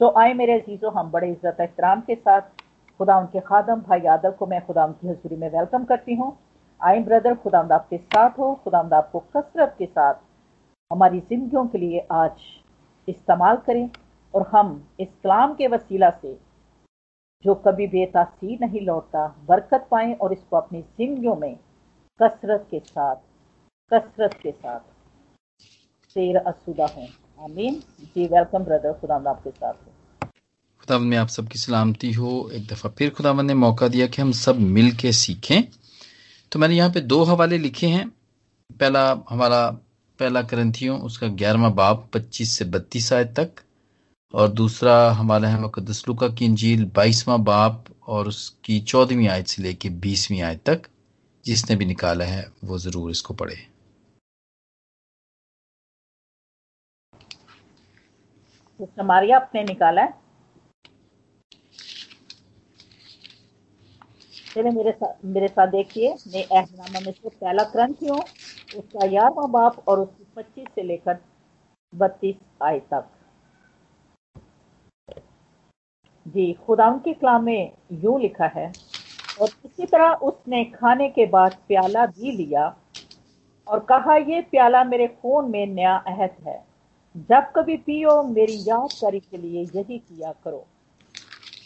तो आए मेरे अजीजों, हम बड़े इज़्ज़त एहतराम के साथ खुदा उनके खादम, भाई यादव को मैं खुदा की हजूरी में वेलकम करती हूँ। आई ब्रदर खुदा आपके साथ हो, खुदा आपको कसरत के साथ हमारी जिंदगियों के लिए आज इस्तेमाल करें और हम इस कलाम के वसीला से जो कभी बेतासीर नहीं लौटता, बरकत पाएँ और इसको अपनी जिंदगियों में कसरत के साथ, कसरत के साथ, शेर असुदा हों। आमीन। जी वेलकम ब्रदर आपके साथ में आप सबकी सलामती हो। एक दफ़ा फिर खुदा ने मौका दिया कि हम सब मिल के सीखें। तो मैंने यहाँ पे दो हवाले लिखे हैं। पहला हमारा पहला ग्रंथियों उसका ग्यारहवा बाब, पच्चीस से बत्तीस आय तक। और दूसरा हमारा है मुकदसलुका की इंजील, बाईसवां बाप और उसकी चौदहवीं आयत से लेके बीसवीं आयत तक। जिसने भी निकाला है, वो ज़रूर इसको पढ़े। समारिया आपने निकाला है। चले मेरे साथ मेरे साथ देखिए, मैं एहनामा में से पहला ग्रंथ हूँ उसका ग्यारहवा बाप और उसकी पच्चीस से लेकर बत्तीस आय तक। जी खुदा के कलाम में यूँ लिखा है, और इसी तरह उसने खाने के बाद प्याला भी लिया, और कहा यह प्याला मेरे खून में नया अहद है। जब कभी पियो मेरी यादगारी के लिए यही किया करो।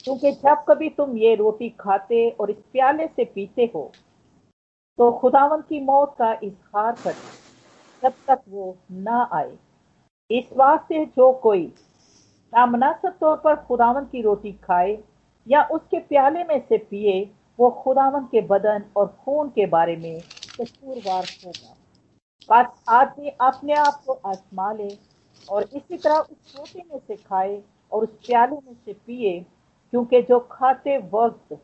क्योंकि जब कभी तुम ये रोटी खाते और इस प्याले से पीते हो तो खुदावन की मौत का इजहार कर जब तक वो ना आए। इस वास्ते जो कोई नामनासब तौर पर खुदावन की रोटी खाए या उसके प्याले में से पिए, वो खुदावन के बदन और खून के बारे में कसूरवार होगा। बस आदमी अपने आप को आजमा ले और इसी तरह उस रोटी में से खाए और उस प्याले में से पिए, क्योंकि जो खाते वक्त,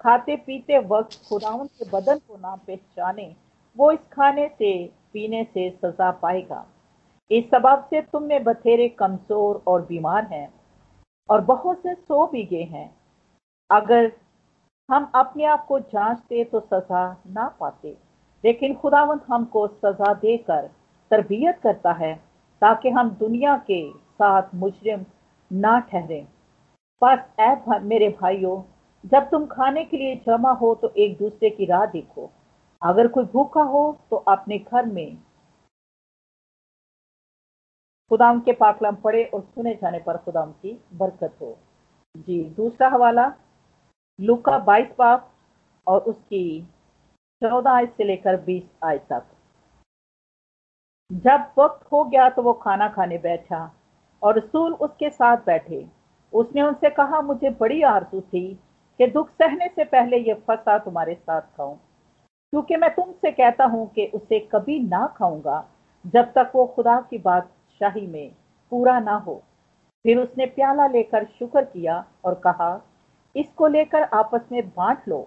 खाते पीते वक्त खुदावन के बदन को ना पहचाने, वो इस खाने से, पीने से सजा पाएगा। इस सबब से तुम में बथेरे कमज़ोर और बीमार हैं, और बहुत से सो भी गए हैं। अगर हम अपने आप को जांचते तो सजा ना पाते, लेकिन खुदावंत हमको सजा देकर तरबियत करता है ताकि हम दुनिया के साथ मुजरिम ना ठहरे। बस ऐ मेरे भाइयों, जब तुम खाने के लिए जमा हो तो एक दूसरे की राह देखो। अगर कोई भूखा हो तो अपने घर में खुदाम के पाकलम पड़े और सुने जाने पर खुदाम की बरकत हो। जी, दूसरा हवाला, लुका बाईस पाप और उसकी चौदह आय से लेकर बीस आय तक। जब वक्त हो गया तो वो खाना खाने बैठा और रसूल उसके साथ बैठे। उसने उनसे कहा, मुझे बड़ी आरज़ू थी कि दुख सहने से पहले ये फसा तुम्हारे साथ खाऊं। क्योंकि मैं तुमसे कहता हूँ कि उसे कभी ना खाऊँगा जब तक वो खुदा की बात शाही में पूरा ना हो। फिर उसने प्याला लेकर शुक्र किया और कहा, इसको लेकर आपस में बांट लो,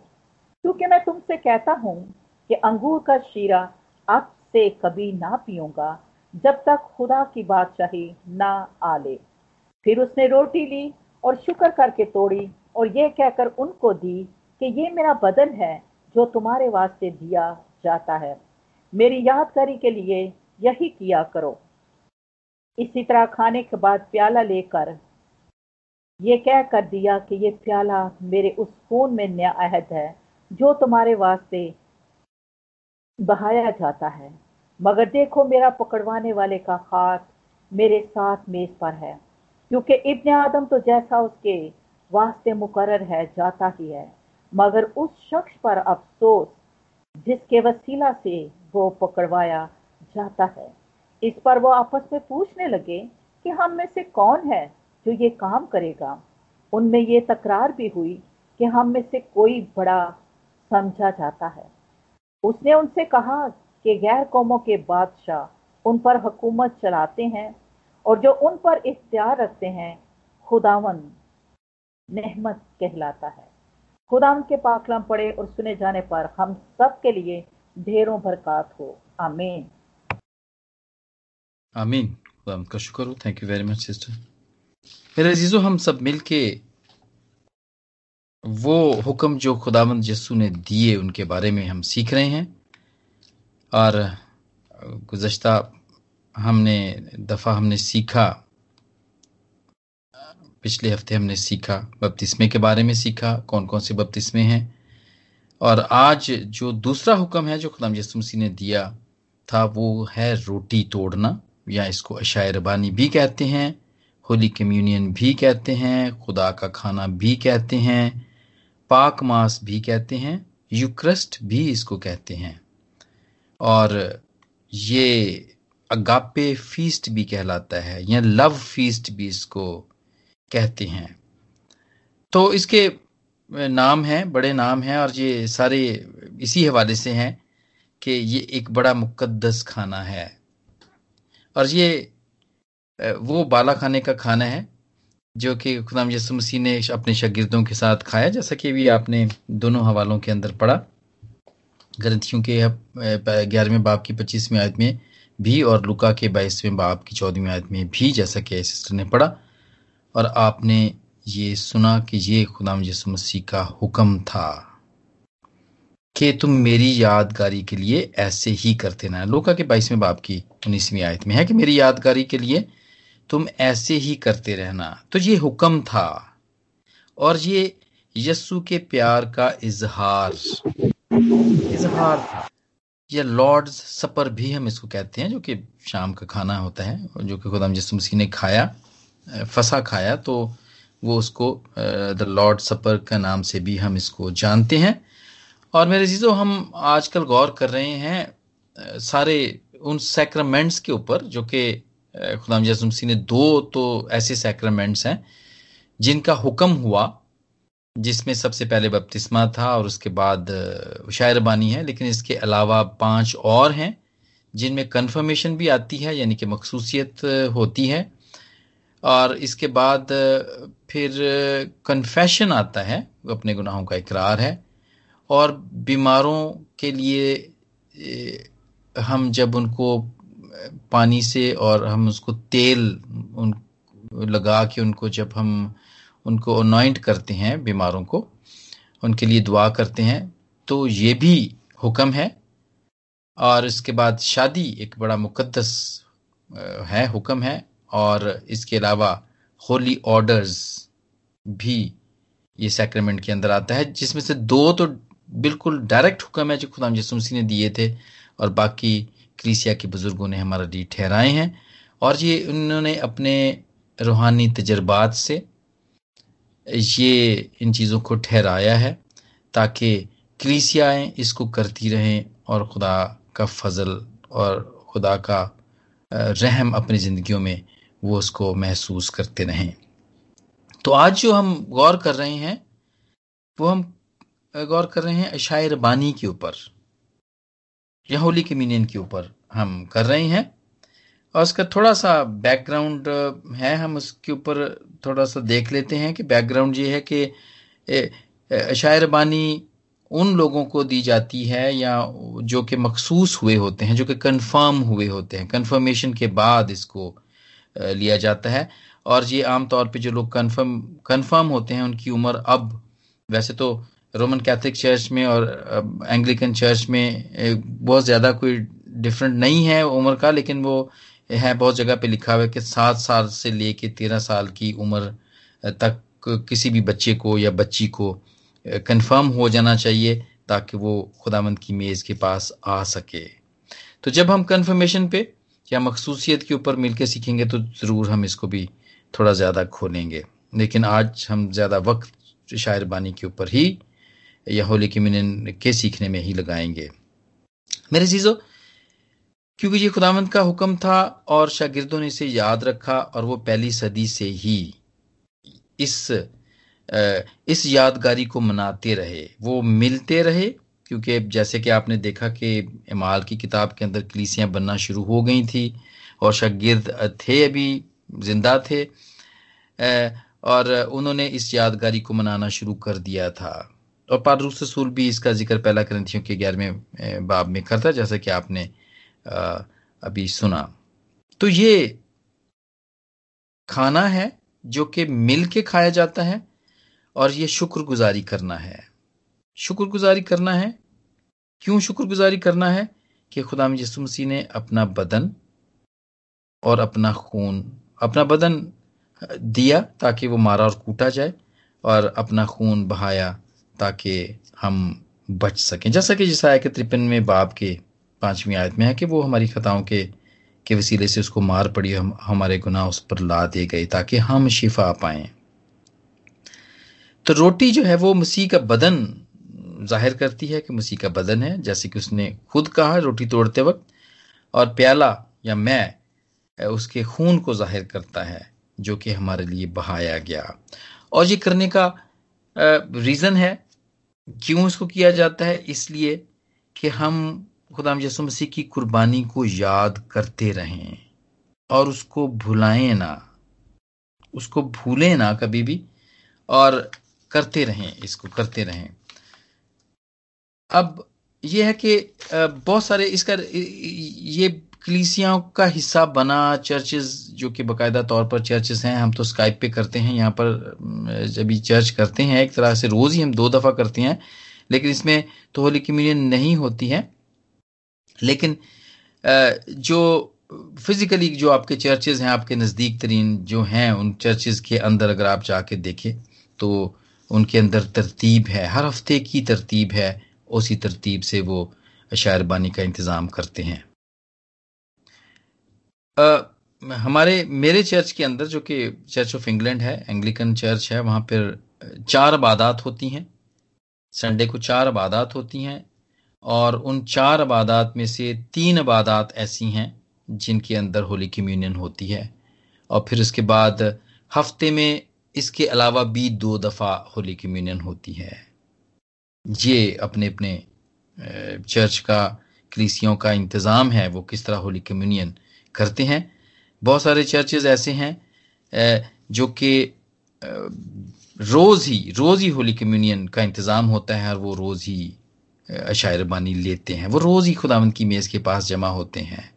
क्योंकि मैं तुमसे कहता हूँ कि अंगूर का शीरा अब से कभी ना पीऊँगा, जब तक खुदा की बादशाही ना आ ले। फिर उसने रोटी ली और शुक्र करके तोड़ी और ये कहकर उनको दी कि ये मेरा बदन है जो तुम्हारे वास्ते दिया जाता है। मेरी यादगारी के लिए यही किया करो। इसी तरह खाने के बाद प्याला लेकर ये कह कर दिया कि ये प्याला मेरे उस खून में नया अहद है जो तुम्हारे वास्ते बहाया जाता है। मगर देखो मेरा पकड़वाने वाले का हाथ मेरे साथ मेज पर है, क्योंकि इब्ने आदम तो जैसा उसके वास्ते मुकर है, जाता ही है। मगर उस शख्स पर अफसोस, जिसके वसीला से वो पकड़वाया जाता है। इस पर वो आपस में पूछने लगे कि हम में से कौन है जो ये काम करेगा? उनमें ये तकरार भी हुई कि हम में से कोई बड़ा समझा जाता है। उसने उनसे कहा कि गैर कौमों के बादशाह उन पर हुकूमत चलाते हैं और जो उन पर इख्तियार रखते हैं, खुदावन नहमत कहलाता है। खुदावन के पाकलम पड़े और सुने जाने पर हम सब के लिए ढेरों बरकत हो। आमीन। आमीन। खुदा का शुक्र हो। Thank you very much sister मेरे अजीजों, हम सब मिल के वो हुक्म जो खुदावंद यसु ने दिए उनके बारे में हम सीख रहे हैं और गुजश्ता हमने, दफ़ा हमने सीखा, पिछले हफ़्ते हमने सीखा बपतिस्मे के बारे में सीखा कौन कौन से बपतिस्मे हैं। और आज जो दूसरा हुक्म है जो खुदाम यसु मसीह ने दिया था, वो है रोटी तोड़ना, या इसको अशाय रबानी भी कहते हैं, होली कम्युनियन भी कहते हैं, खुदा का खाना भी कहते हैं पाक मास भी कहते हैं, यूक्रस्ट भी इसको कहते हैं। और ये अगापे फीस्ट भी कहलाता है, या लव फीस्ट भी इसको कहते हैं। तो इसके नाम हैं, बड़े नाम हैं, और ये सारे इसी हवाले से हैं कि ये एक बड़ा मुकद्दस खाना है। और ये वो बाला खाने का खाना है जो कि खुदाम यसु मसीह ने अपने शागिर्दों के साथ खाया, जैसा कि भी आपने दोनों हवालों के अंदर पढ़ा। ग्रंथियों के ग्यारहवें बाप की पच्चीसवीं आयत में भी और लुका के बाईसवें बाप की चौदहवीं आयत में भी जैसा कि सिस्टर ने पढ़ा। और आपने ये सुना कि ये खुदाम यसु मसीह का हुक्म था कि तुम मेरी यादगारी के लिए ऐसे ही करते ना लोका के बाईसवें बाप की उन्नीसवीं आयत में है कि मेरी यादगारी के लिए तुम ऐसे ही करते रहना। तो ये हुक्म था। और ये यस्सु के प्यार का इजहार। इजहार था। ये लॉर्ड्स सपर भी हम इसको कहते हैं, जो कि शाम का खाना होता है जो कि खुदाम यसु मसीह ने खाया फसा खाया तो वो उसको द लॉर्ड सपर का नाम से भी हम इसको जानते हैं। और मेरे चीज़ों हम आजकल गौर कर रहे हैं सारे उन सैक्रमेंट्स के ऊपर, जो कि खुदाम यसुमसी ने दो तो ऐसे सैक्रमेंट्स हैं, जिनका हुक्म हुआ, जिसमें सबसे पहले बपतिस्मा था और उसके बाद शायरबानी है, लेकिन इसके अलावा पाँच और हैं, जिनमें कन्फर्मेशन भी आती है, यानी कि मखसूसियत होती है। और इसके बाद फिर कन्फेशन आता है अपने गुनाहों का इकरार है। और बीमारों के लिए हम जब उनको पानी से और हम उसको तेल उन, लगा के उनको जब हम उनको अनॉइंट करते हैं बीमारों को, उनके लिए दुआ करते हैं तो ये भी हुक्म है। और इसके बाद शादी एक बड़ा मुकद्दस है, हुक्म है। और इसके अलावा होली ऑर्डर्स भी ये सैक्रेमेंट के अंदर आता है, जिसमें से दो तो बिल्कुल डायरेक्ट हुक्म है जो खुदाम यसुमसी ने दिए थे और बाकी क्रीसिया के बुज़ुर्गों ने हमारा डी ठहराए हैं और ये उन्होंने अपने रूहानी तजर्बात से ये इन चीज़ों को ठहराया है ताकि क्रीसियाएँ इसको करती रहें और खुदा का फजल और खुदा का रहम अपनी ज़िंदगियों में वो उसको महसूस करते रहें। तो आज जो हम गौर कर रहे हैं, वो हम गौर कर रहे हैं शायर बानी के ऊपर। या होली मीनियन के ऊपर हम कर रहे हैं। और उसका थोड़ा सा बैकग्राउंड है, हम उसके ऊपर थोड़ा सा देख लेते हैं कि बैकग्राउंड ये है कि शायरबानी उन लोगों को दी जाती है या जो कि मखसूस हुए होते हैं, जो कि कंफर्म हुए होते हैं। कंफर्मेशन के बाद इसको लिया जाता है। और ये आमतौर पे जो लोग कंफर्म कंफर्म होते हैं, उनकी उम्र अब, वैसे तो रोमन कैथलिक चर्च में और एंग्लिकन चर्च में बहुत ज़्यादा कोई डिफरेंट नहीं है उम्र का, लेकिन वो है बहुत जगह पे लिखा हुआ है कि सात साल से लेके तेरह साल की उम्र तक किसी भी बच्चे को या बच्ची को कंफर्म हो जाना चाहिए ताकि वो खुदामंद की मेज़ के पास आ सके। तो जब हम कंफर्मेशन पे या मखसूसियत के ऊपर मिलकर सीखेंगे तो ज़रूर हम इसको भी थोड़ा ज़्यादा खोलेंगे। लेकिन आज हम ज़्यादा वक्त शायर बानी के ऊपर ही या होली के मिनन के सीखने में ही लगाएँगे। मेरे चीज़ों क्योंकि ये खुदामंद का हुक्म था और शागिर्दों ने इसे याद रखा और वो पहली सदी से ही इस इस यादगारी को मनाते रहे। वो मिलते रहे, क्योंकि जैसे कि आपने देखा कि इमाल की किताब के अंदर कलीसियाँ बनना शुरू हो गई थी और शागिर्द थे अभी, ज़िंदा थे और उन्होंने इस यादगारी को मनाना शुरू कर दिया था। और पारूस रसूल भी इसका ज़िक्र पहला ग्रंथियों के ग्यारहवें बाब में करता जैसा कि आपने अभी सुना। तो ये खाना है जो कि मिल के खाया जाता है और ये शुक्रगुजारी करना है। शुक्रगुजारी करना है? क्यों शुक्रगुजारी करना है? कि खुदा यसु मसीह ने अपना बदन और अपना खून, अपना बदन दिया ताकि वो मारा और कूटा जाए और अपना खून बहाया ताकि हम बच सकें। जैसा कि जिस आय के तिरपनवें बाप के पांचवीं आयत में है कि वो हमारी खताओं के के वसीले से उसको मार पड़ी हम, हमारे गुनाह उस पर ला दिए गए ताकि हम शिफा पाएँ। तो रोटी जो है वो मसीह का बदन ज़ाहिर करती है कि मसीह का बदन है। जैसे कि उसने खुद कहा रोटी तोड़ते वक्त, और प्याला या मैं उसके खून को ज़ाहिर करता है, जो कि हमारे लिए बहाया गया। और ये करने का रीज़न है क्यों इसको किया जाता है? इसलिए कि हम खुदाम यसु मसीह की कुर्बानी को याद करते रहें और उसको भुलाएँ ना। उसको भूलें ना कभी भी और करते रहें, इसको करते रहें। अब यह है कि बहुत सारे इसका, ये कलीसियाओं का हिस्सा बना चर्चेज जो कि बाकायदा तौर पर चर्चेज हैं, हम तो स्काइप पे करते हैं, यहाँ पर जब भी चर्च करते हैं, एक तरह से रोज़ ही हम दो दफ़ा करते हैं, लेकिन इसमें तो होली कम्युनियन नहीं होती है। लेकिन जो फिजिकली जो आपके चर्चेज हैं, आपके नज़दीक तरीन जो हैं, उन चर्चेज के अंदर अगर आप जाके देखें तो उनके अंदर तरतीब है, हर हफ़्ते की तरतीब है, उसी तरतीब से वो शायरबानी का इंतज़ाम करते हैं। हमारे, मेरे चर्च के अंदर जो कि चर्च ऑफ़ इंग्लैंड है एंग्लिकन चर्च है, वहाँ पर चार इबादत होती हैं। संडे को चार इबादत होती हैं और उन चार इबादत में से तीन इबादत ऐसी हैं जिनके अंदर होली कम्युनियन होती है। और फिर उसके बाद हफ़्ते में इसके अलावा भी दो दफ़ा होली कम्युनियन होती है। ये अपने अपने चर्च का, कलीसियों का इंतज़ाम है, वो किस तरह होली कम्युनियन करते हैं। बहुत सारे चर्चेज ऐसे हैं जो कि रोज़ ही रोज़ ही होली कम्युनियन का इंतज़ाम होता है और वो रोज़ ही अशायर बानी लेते हैं। वो रोज़ ही खुदावंद की मेज़ के पास जमा होते हैं।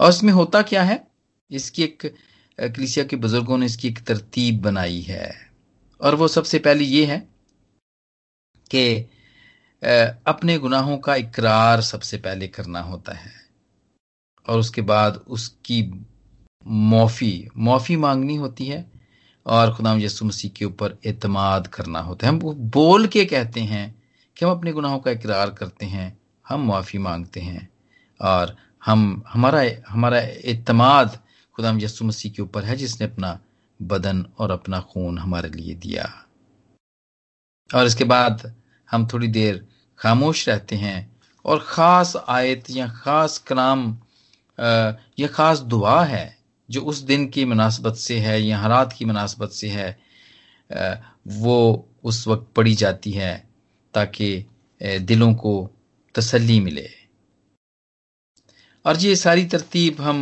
और इसमें होता क्या है? इसकी एक कलिसिया के बुज़ुर्गों ने इसकी एक तरतीब बनाई है। और वो सबसे पहले ये है कि अपने गुनाहों का इकरार सबसे पहले करना होता है। और उसके बाद उसकी मौफी मौफी मांगनी होती है और खुदाम यसु मसीह के ऊपर एतमाद करना होता है। हम बोल के कहते हैं कि हम अपने गुनाहों का इकरार करते हैं, हम माफ़ी मांगते हैं और हम, हमारा हमारा एतमाद खुदाम यसु मसीह के ऊपर है, जिसने अपना बदन और अपना खून हमारे लिए दिया। और इसके बाद हम थोड़ी देर खामोश रहते हैं और ख़ास आयत या ख़ास कलाम या ख़ास दुआ है जो उस दिन की मुनासबत से है या हालात की मुनासबत से है वो उस वक्त पढ़ी जाती है ताकि दिलों को तसल्ली मिले। और ये सारी तरतीब हम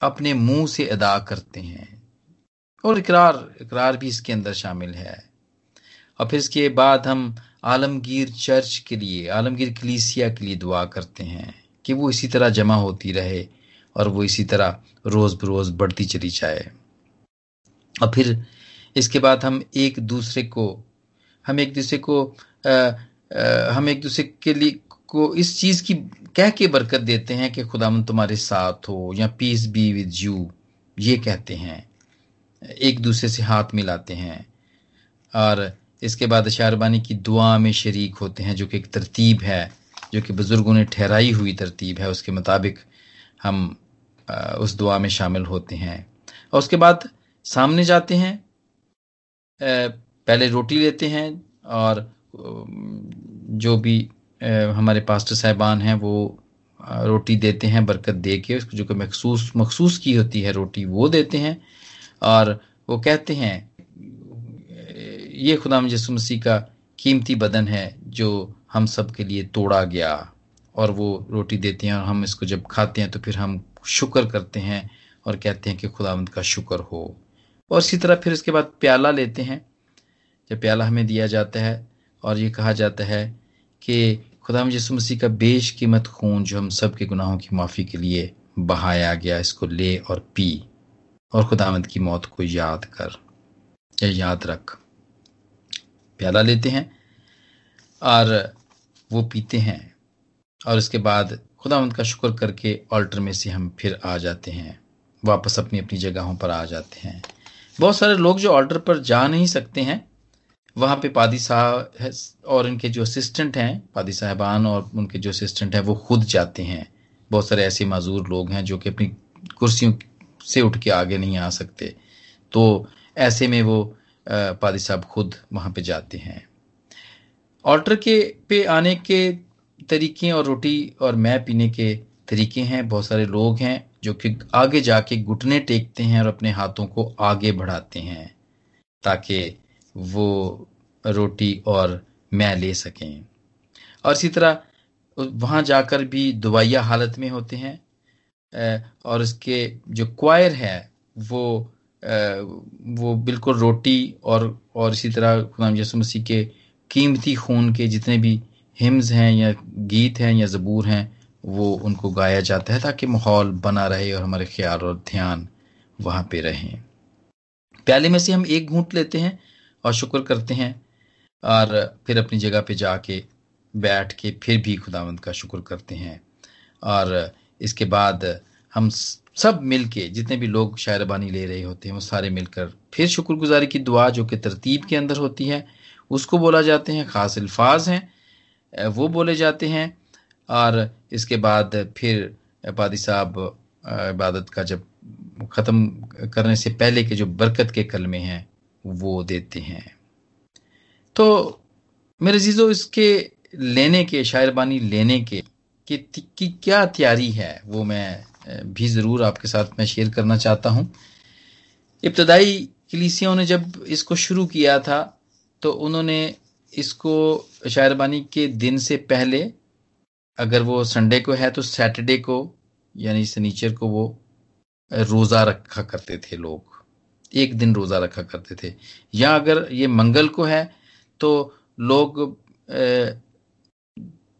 अपने मुँह से अदा करते हैं और इकरार इकरार भी इसके अंदर शामिल है। और फिर इसके बाद हम आलमगीर चर्च के लिए, आलमगीर कलीसिया के लिए दुआ करते हैं कि वो इसी तरह जमा होती रहे और वो इसी तरह रोज़ बरोज़ बढ़ती चली जाए। और फिर इसके बाद हम एक दूसरे को हम एक दूसरे को आ, आ, हम एक दूसरे के लिए को इस चीज़ की कह के बरकत देते हैं कि खुदाम तुम्हारे साथ हो या पीस बी विद यू ये कहते हैं। एक दूसरे से हाथ मिलाते हैं। और इसके बाद शारबानी की दुआ में शरीक होते हैं जो कि एक तरतीब है जो कि बुज़ुर्गों ने ठहराई हुई तरतीब है। उसके मुताबिक हम उस दुआ में शामिल होते हैं। और उसके बाद सामने जाते हैं पहले रोटी लेते हैं और जो भी हमारे पास्टर साहबान हैं वो रोटी देते हैं, बरकत दे के, उसको जो कि मखसूस मखसूस की होती है रोटी वो देते हैं। और वो कहते हैं, ये खुदा यसु मसीह का कीमती बदन है जो हम सब के लिए तोड़ा गया और वो रोटी देते हैं और हम इसको जब खाते हैं तो फिर हम शुक्र करते हैं और कहते हैं कि खुदावंद का शुक्र हो। और इसी तरह फिर इसके बाद प्याला लेते हैं। जब प्याला हमें दिया जाता है और ये कहा जाता है कि खुदा यसु मसीह का बेश कीमत खून जो हम सब के गुनाहों की माफ़ी के लिए बहाया गया, इसको ले और पी और खुदावंद की मौत को याद कर या याद रख। प्याला लेते हैं और वो पीते हैं और उसके बाद खुदा का शुक्र करके ऑल्टर में से हम फिर आ जाते हैं। वापस अपनी अपनी जगहों पर आ जाते हैं। बहुत सारे लोग जो ऑर्डर पर जा नहीं सकते हैं, वहाँ पे पादी साहब और इनके जो असिस्टेंट हैं, पादी साहबान और उनके जो असिस्टेंट हैं, वो खुद जाते हैं। बहुत सारे ऐसे माजूर लोग हैं जो कि अपनी कुर्सियों से उठ के आगे नहीं आ सकते। तो ऐसे में वो पादी साहब खुद वहाँ पे जाते हैं। ऑल्टर के पे आने के तरीके और रोटी और मैं पीने के तरीके हैं, बहुत सारे लोग हैं जो कि आगे जाके घुटने टेकते हैं और अपने हाथों को आगे बढ़ाते हैं ताकि वो रोटी और मैं ले सकें। और इसी तरह वहाँ जाकर भी दुआया हालत में होते हैं और उसके जो क्वायर है वो वो बिल्कुल रोटी और और इसी तरह खुदाम यसु मसीह के कीमती खून के जितने भी हिम्स हैं या गीत हैं या ज़बूर हैं, वो उनको गाया जाता है ताकि माहौल बना रहे और हमारे ख्याल और ध्यान वहाँ पे रहें। प्याले में से हम एक घूंट लेते हैं और शुक्र करते हैं और फिर अपनी जगह पे जाके बैठ के फिर भी खुदावंद का शुक्र करते हैं। और इसके बाद हम सब मिलके जितने भी लोग शायरबानी ले रहे होते हैं, वो सारे मिलकर फिर शुक्रगुजारी की दुआ जो कि तरतीब के अंदर होती है, उसको बोला जाते हैं, ख़ास अल्फाज हैं। वो बोले जाते हैं। और इसके बाद फिर पादी साहब इबादत का जब ख़त्म करने से पहले के जो बरकत के कलमे हैं वो देते हैं। तो मेरे जीजो इसके लेने के शायरबानी लेने के कि, कि क्या तैयारी है वो मैं भी ज़रूर आपके साथ मैं शेयर करना चाहता हूँ। इब्तदाई कलीसियों ने जब इसको शुरू किया था तो उन्होंने इसको शायरबानी के दिन से पहले अगर वो संडे को है तो सैटरडे को, यानी शनिचर को वो रोज़ा रखा करते थे लोग। एक दिन रोज़ा रखा करते थे। या अगर ये मंगल को है तो लोग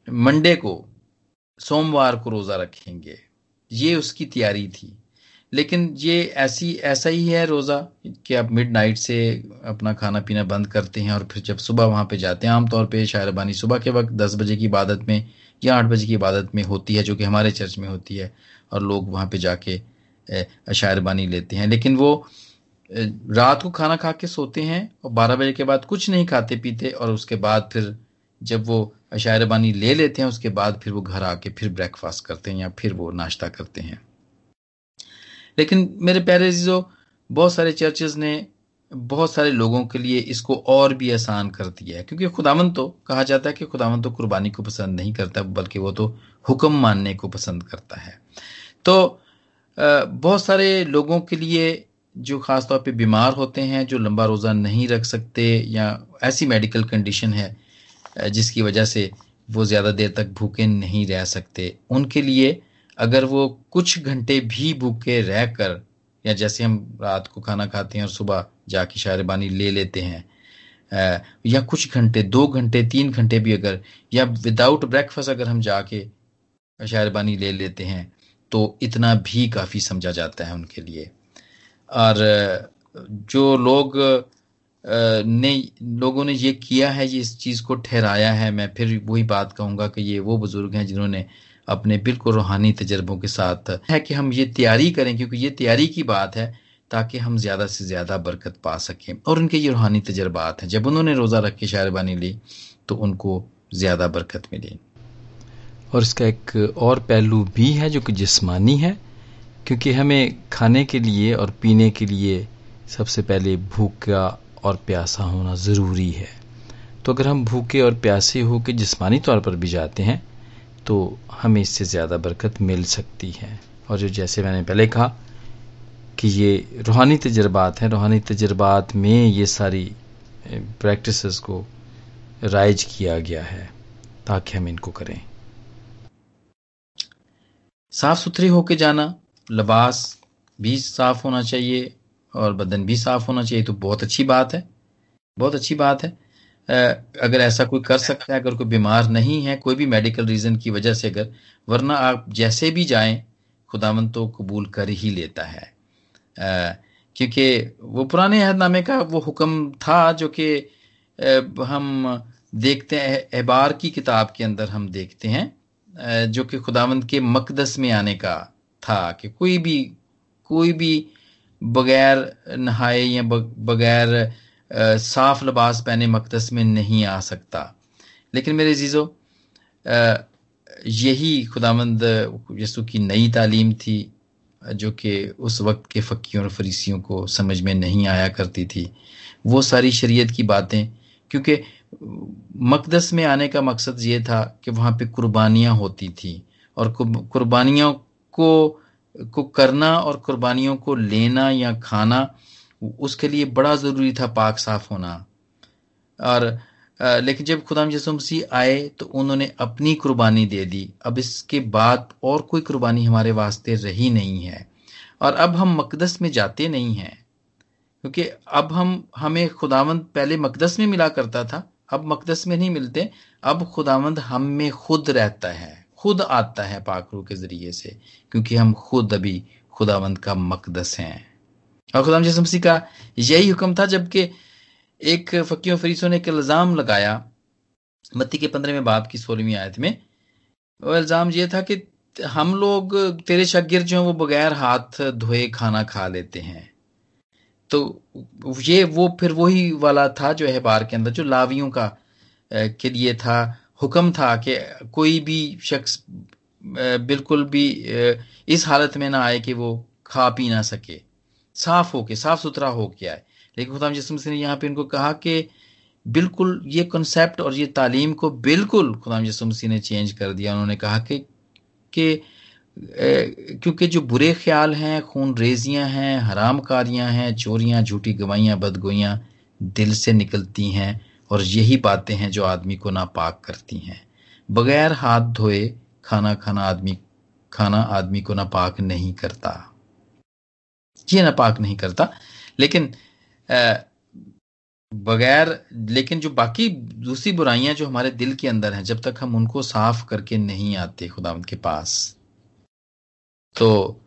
मंडे को, सोमवार को रोज़ा रखेंगे। ये उसकी तैयारी थी। लेकिन ये ऐसी, ऐसा ही है रोज़ा कि आप मिड नाइट से अपना खाना पीना बंद करते हैं और फिर जब सुबह वहाँ पे जाते हैं, आमतौर पे शायरबानी सुबह के वक्त दस बजे की इबादत में या आठ बजे की इबादत में होती है, जो कि हमारे चर्च में होती है और लोग वहाँ पे जाके शायरबानी लेते हैं। लेकिन वो रात को खाना खा के सोते हैं और बारह बजे के बाद कुछ नहीं खाते पीते और उसके बाद फिर जब वो शायरबानी ले लेते हैं, उसके बाद फिर वो घर आके फिर ब्रेकफास्ट करते हैं या फिर वो नाश्ता करते हैं। लेकिन मेरे प्यारे जीजो बहुत सारे चर्चेज ने बहुत सारे लोगों के लिए इसको और भी आसान कर दिया है। क्योंकि खुदावन तो कहा जाता है कि खुदावन तो कुर्बानी को पसंद नहीं करता, बल्कि वो तो हुक्म मानने को पसंद करता है। तो बहुत सारे लोगों के लिए जो खास तौर पे बीमार होते हैं, जो लंबा रोज़ा नहीं रख सकते या ऐसी मेडिकल कंडीशन है जिसकी वजह से वो ज़्यादा देर तक भूखे नहीं रह सकते, उनके लिए अगर वो कुछ घंटे भी भूखे रहकर, या जैसे हम रात को खाना खाते हैं और सुबह जाके शायरबानी ले लेते हैं या कुछ घंटे, दो घंटे, तीन घंटे भी अगर, या विदाउट ब्रेकफास्ट अगर हम जाके शायरबानी ले लेते हैं तो इतना भी काफ़ी समझा जाता है उनके लिए। और, जो लोग ने, लोगों ने ये किया है, ये इस चीज़ को ठहराया है, मैं फिर वही बात कहूँगा कि ये वो बुज़ुर्ग हैं जिन्होंने अपने बिल्कुल रूहानी तजर्बों के साथ है कि हम ये तैयारी करें, क्योंकि ये तैयारी की बात है ताकि हम ज़्यादा से ज़्यादा बरकत पा सकें। और उनके ये रूहानी तजर्बात हैं। जब उन्होंने रोज़ा रख के शायरबानी ली तो उनको ज़्यादा बरकत मिली। और इसका एक और पहलू भी है जो कि जिस्मानी है, क्योंकि हमें खाने के लिए और पीने के लिए सबसे पहले भूखा और प्यासा होना ज़रूरी है। तो अगर हम भूखे और प्यासे होकर जिस्मानी तौर पर भी जाते हैं तो हमें इससे ज़्यादा बरकत मिल सकती है। और जो जैसे मैंने पहले कहा कि ये रूहानी तजर्बात हैं, रूहानी तजर्बात में ये सारी प्रैक्टिसेस को राइज किया गया है, ताकि हम इनको करें। साफ़ सुथरे होके जाना, लिबास भी साफ़ होना चाहिए और बदन भी साफ़ होना चाहिए तो बहुत अच्छी बात है, बहुत अच्छी बात है। अगर ऐसा कोई कर सकता है, अगर कोई बीमार नहीं है, कोई भी मेडिकल रीजन की वजह से अगर, वरना आप जैसे भी जाएँ खुदावन तो कबूल कर ही लेता है। क्योंकि वो पुराने अहदनामे का वो हुक्म था जो कि हम देखते हैं, एबार की किताब के अंदर हम देखते हैं जो कि खुदावंद के मकदस में आने का था कि कोई भी कोई भी बगैर नहाए या बगैर साफ़ लिबास पहने मकदस में नहीं आ सकता। लेकिन मेरे जीजो यही खुदामंद यसु की नई तालीम थी, जो कि उस वक्त के फ़कीयों और फरीसियों को समझ में नहीं आया करती थी। वो सारी शरीयत की बातें, क्योंकि मकदस में आने का मकसद ये था कि वहाँ पे कुर्बानियाँ होती थी और कुर्बानियों को को करना और कुर्बानियों को लेना या खाना उसके लिए बड़ा ज़रूरी था पाक साफ़ होना। और लेकिन जब खुदाम यसु मसीह आए तो उन्होंने अपनी कुर्बानी दे दी। अब इसके बाद और कोई कुर्बानी हमारे वास्ते रही नहीं है। और अब हम मकदस में जाते नहीं हैं। क्योंकि अब हम, हमें खुदावंद पहले मकदस में मिला करता था, अब मकदस में नहीं मिलते, अब खुदावंद हम में खुद रहता है, खुद आता है पाकरू के ज़रिए से, क्योंकि हम खुद अभी खुदावंद का मकदस हैं। और खुदाम मसीह का यही हुक्म था, जबकि एक फकीर फरीसों ने एक इल्ज़ाम लगाया। मत्ती के पंद्रहवें बाप की सोलहवीं आयत में। वो इल्ज़ाम ये था कि हम लोग, तेरे शगिर जो हैं, वो बगैर हाथ धोए खाना खा लेते हैं। तो ये, वो फिर वही वाला था जो अहबार के अंदर, जो लावियों का के लिए था, हुक्म था कि कोई भी शख्स बिल्कुल भी इस हालत में ना आए कि वो खा पी ना सके। साफ़ हो के साफ़ सुथरा होके आए लेकिन खुदाम जिसम ने यहाँ पे इनको कहा कि बिल्कुल ये कॉन्सेप्ट और ये तालीम को बिल्कुल खुदाम जिसम ने चेंज कर दिया। उन्होंने कहा कि कि क्योंकि जो बुरे ख्याल हैं, खून रेजियाँ हैं, हराम कारियाँ हैं, चोरियाँ, झूठी गवाइयाँ बदगोइयाँ दिल से निकलती हैं और यही बातें हैं जो आदमी को नापाक करती हैं। बगैर हाथ धोए खाना खाना आदमी खाना आदमी को नापाक नहीं करता। ये नापाक नहीं करता। लेकिन बगैर, लेकिन जो बाकी दूसरी बुराइयाँ जो हमारे दिल के अंदर हैं, जब तक हम उनको साफ़ करके नहीं आते खुदा के पास तो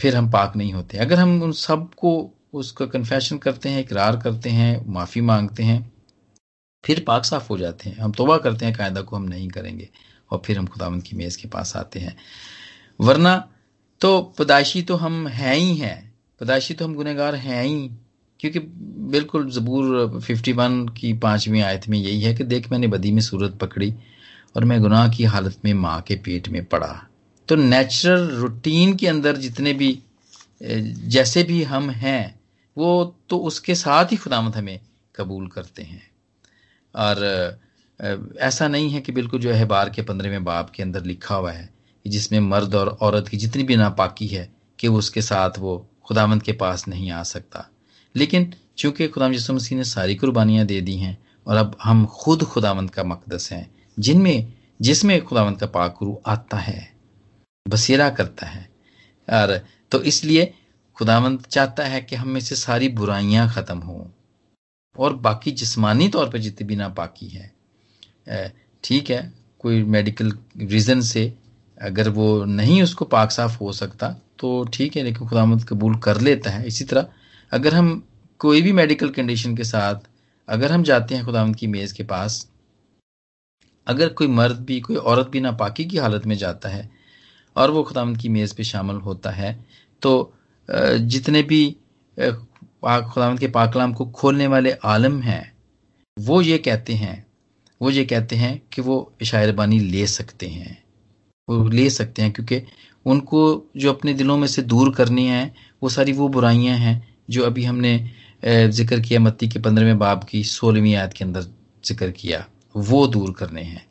फिर हम पाक नहीं होते। अगर हम उन सबको उसका कन्फेशन करते हैं, इकरार करते हैं, माफ़ी मांगते हैं, फिर पाक साफ़ हो जाते हैं। हम तोबा करते हैं, कायदा को हम नहीं करेंगे, और फिर हम खुदावंद की मेज़ के पास आते हैं। वरना तो पदाशी तो हम हैं ही हैं। पदाशी तो हम गुनहगार हैं ही। क्योंकि बिल्कुल जबूर 51 की पांचवी आयत में यही है कि देख मैंने बदी में सूरत पकड़ी और मैं गुनाह की हालत में माँ के पेट में पड़ा। तो नेचुरल रूटीन के अंदर जितने भी जैसे भी हम हैं, वो तो उसके साथ ही खुदामत हमें कबूल करते हैं। और ऐसा नहीं है कि बिल्कुल जो अहबार के पंद्रहवें बाप के अंदर लिखा हुआ है। जिसमें मर्द और औरत की जितनी भी नापाकी है, कि उसके साथ वो खुदामंद के पास नहीं आ सकता। लेकिन चूँकि खुदाम यसु मसीह ने सारी कुर्बानियाँ दे दी हैं, और अब हम खुद खुदावंत का मकदस हैं, जिनमें, जिसमें खुदावंत का पाकुरु आता है, बसेरा करता है। और तो इसलिए खुदावंत चाहता है कि हम में से सारी बुराइयाँ खत्म हों, और बाकी जिस्मानी तौर पर जितनी भी नापाकी है। ठीक है, कोई मेडिकल रीज़न से अगर वो नहीं उसको पाक साफ़ हो सकता तो ठीक है, लेकिन खुदामद कबूल कर लेता है। इसी तरह, अगर हम कोई भी मेडिकल कंडीशन के साथ, अगर हम जाते हैं खुदामद की मेज़ के पास, अगर कोई मर्द भी, कोई औरत भी नापाकी की हालत में जाता है, और वो खुदामद की मेज़ पे शामिल होता है तो जितने भी खुदामद के पाकलाम को खोलने वाले आलम हैं, वो ये कहते हैं, वो ये कहते हैं कि वो शायरबानी ले सकते हैं। ले सकते हैं, क्योंकि उनको जो अपने दिलों में से दूर करनी है, वो सारी वो बुराइयाँ हैं जो अभी हमने ज़िक्र किया मत्ती के पंद्रहवें बाब की, सोलहवीं आयत के अंदर ज़िक्र किया। वो दूर करने हैं।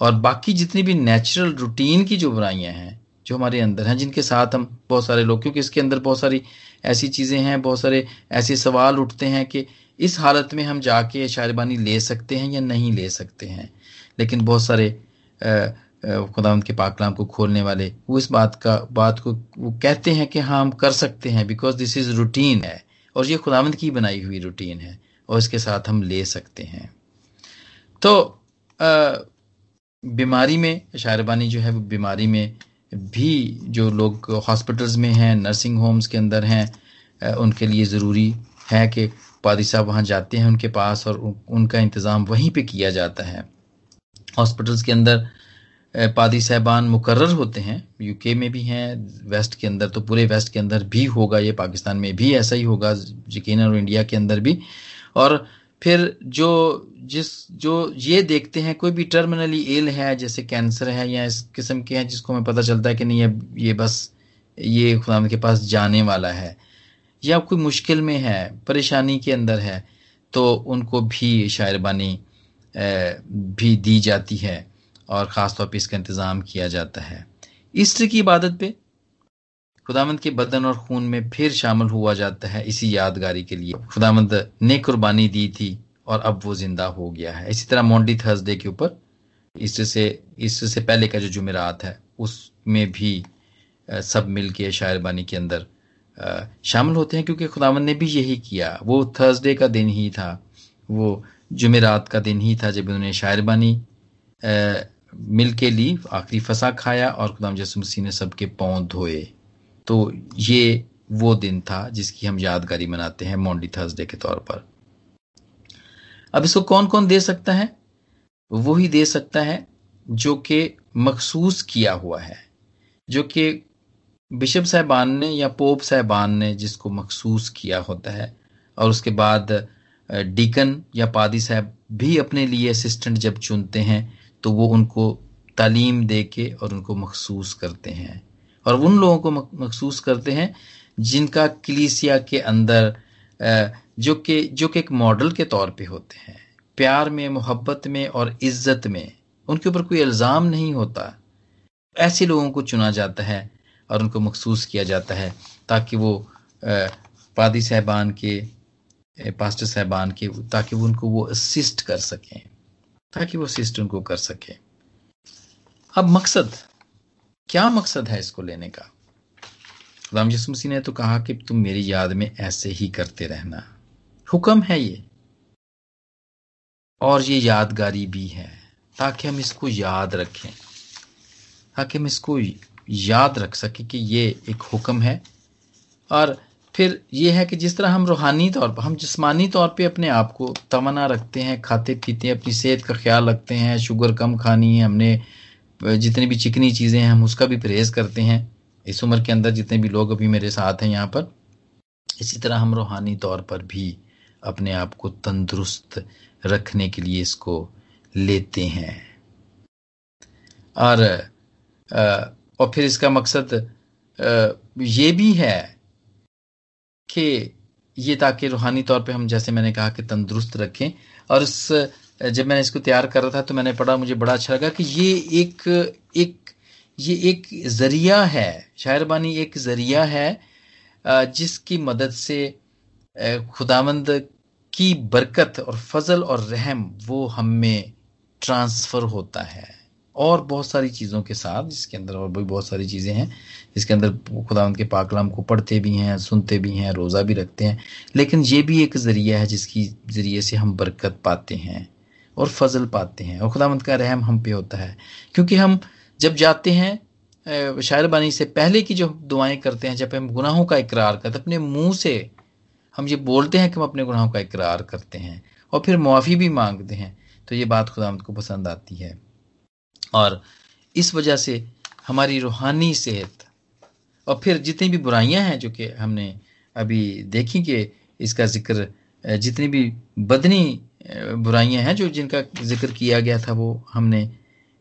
और बाकी जितनी भी नेचुरल रूटीन की जो बुराइयाँ हैं, जो हमारे अंदर हैं, जिनके साथ हम बहुत सारे लोग, क्योंकि इसके अंदर बहुत सारी ऐसी चीज़ें हैं, बहुत सारे ऐसे सवाल उठते हैं कि इस हालत में हम जाके शायरबानी ले सकते हैं या नहीं ले सकते हैं। लेकिन बहुत सारे खुदावंत के पाकलाम को खोलने वाले, वो इस बात का, बात को, वो कहते हैं कि हाँ हम कर सकते हैं बिकॉज़ दिस इज़ रूटीन है, और ये खुदावंत की बनाई हुई रूटीन है, और इसके साथ हम ले सकते हैं। तो बीमारी में, शायरबानी जो है, वो बीमारी में भी जो लोग हॉस्पिटल्स में हैं नर्सिंग होम्स के अंदर हैं उनके लिए ज़रूरी है कि पादी साहब वहाँ जाते हैं उनके पास, और उनका इंतज़ाम वहीं पे किया जाता है। हॉस्पिटल्स के अंदर पादी साहबान मुकर्र होते हैं यूके में भी हैं वेस्ट के अंदर तो पूरे वेस्ट के अंदर भी होगा ये, पाकिस्तान में भी ऐसा ही होगा यकीन और इंडिया के अंदर भी। और फिर जो, जिस, जो ये देखते हैं, कोई भी टर्मिनली इल है, जैसे कैंसर है, या इस किस्म के हैं, जिसको हमें पता चलता है कि नहीं, अब ये बस, ये खुदा के पास जाने वाला है। या कोई मुश्किल में है, परेशानी के अंदर है तो उनको भी शायरबानी भी दी जाती है। और ख़ास तौर पर इसका इंतज़ाम किया जाता है। ईस्टर की इबादत पे खुदामंद के बदन और खून में फिर शामिल हुआ जाता है इसी यादगारी के लिए। खुदामंद ने कुर्बानी दी थी और अब वो ज़िंदा हो गया है। इसी तरह मोंडी थर्सडे के ऊपर ईस्टर से ईस्टर से पहले का जो जुमेरात है, उसमें भी सब मिल के शायरबानी के अंदर शामिल होते हैं क्योंकि खुदावंद ने भी यही किया। वो थर्सडे का दिन ही था। वो जुमेरात का दिन ही था जब उन्होंने शायरबानी मिल के ली, आखिरी फसा खाया और खुदाम यसु मसीह ने सबके पाँव धोए। तो ये वो दिन था जिसकी हम यादगारी मनाते हैं मोंडी थर्सडे के तौर पर। अब इसको कौन कौन दे सकता है? वो ही दे सकता है जो कि मखसूस किया हुआ है, जो कि बिशप साहबान ने या पोप साहबान ने जिसको मखसूस किया होता है और उसके बाद डीकन या पादी साहब भी अपने लिए असिस्टेंट जब चुनते हैं तो वो उनको तालीम दे के और उनको मखसूस करते हैं। और उन लोगों को मखसूस करते हैं जिनका कलीसिया के अंदर जो कि जो कि एक मॉडल के तौर पे होते हैं। प्यार में, मोहब्बत में और इज़्ज़त में उनके ऊपर कोई इल्ज़ाम नहीं होता। ऐसे लोगों को चुना जाता है और उनको मखसूस किया जाता है ताकि वो पादी साहबान के पास्टर साहबान के, ताकि वो उनको वो असिस्ट कर सकें। ताकि वो सिस्टम को कर सके। अब मकसद, क्या मकसद है इसको लेने का? राम मसीह ने तो कहा कि तुम मेरी याद में ऐसे ही करते रहना। हुक्म है ये। और ये यादगारी भी है, ताकि हम इसको याद रखें। ताकि हम इसको याद रख सके कि ये एक हुक्म है। और फिर ये है कि जिस तरह हम रूहानी तौर पर, हम जिस्मानी तौर पे अपने आप को तमन्ना रखते हैं, खाते पीते हैं, अपनी सेहत का ख्याल रखते हैं, शुगर कम खानी है, हमने जितनी भी चिकनी चीज़ें हैं, हम उसका भी परहेज़ करते हैं। इस उम्र के अंदर जितने भी लोग अभी मेरे साथ हैं यहाँ पर, इसी तरह हम रूहानी तौर पर भी अपने आप को तंदुरुस्त रखने के लिए इसको लेते हैं। और और फिर इसका मकसद ये भी है कि ये ताकि रूहानी तौर पे हम जैसे मैंने कहा कि तंदुरुस्त रखें। और इस, जब मैंने इसको तैयार कर रहा था तो मैंने पढ़ा, मुझे बड़ा अच्छा लगा कि ये एक एक, ये एक ज़रिया है, शायरबानी एक ज़रिया है जिसकी मदद से खुदामंद की बरकत और फजल और रहम वो हम में ट्रांसफ़र होता है। और बहुत सारी चीज़ों के साथ जिसके अंदर और भी बहुत सारी चीज़ें हैं, जिसके अंदर खुदा उनके पाकलाम को पढ़ते भी हैं, सुनते भी हैं, रोज़ा भी रखते हैं। लेकिन ये भी एक ज़रिया है जिसकी ज़रिए से हम बरकत पाते हैं और फजल पाते हैं। और खुदावंत का रहम हम पे होता है। क्योंकि हम जब जाते हैं शायरबानी से पहले की जो दुआएँ करते हैं, जब हम गुनाहों का इकरार करते अपने मुँह से हम ये बोलते हैं कि हम अपने गुनाहों का इकरार करते हैं और फिर मुआफ़ी भी मांगते हैं तो ये बात खुदावंत को पसंद आती है। और इस वजह से हमारी रूहानी सेहत, और फिर जितनी भी बुराइयाँ हैं जो कि हमने अभी देखी कि इसका ज़िक्र जितनी भी बदनी बुराइयाँ हैं जो जिनका ज़िक्र किया गया था वो हमने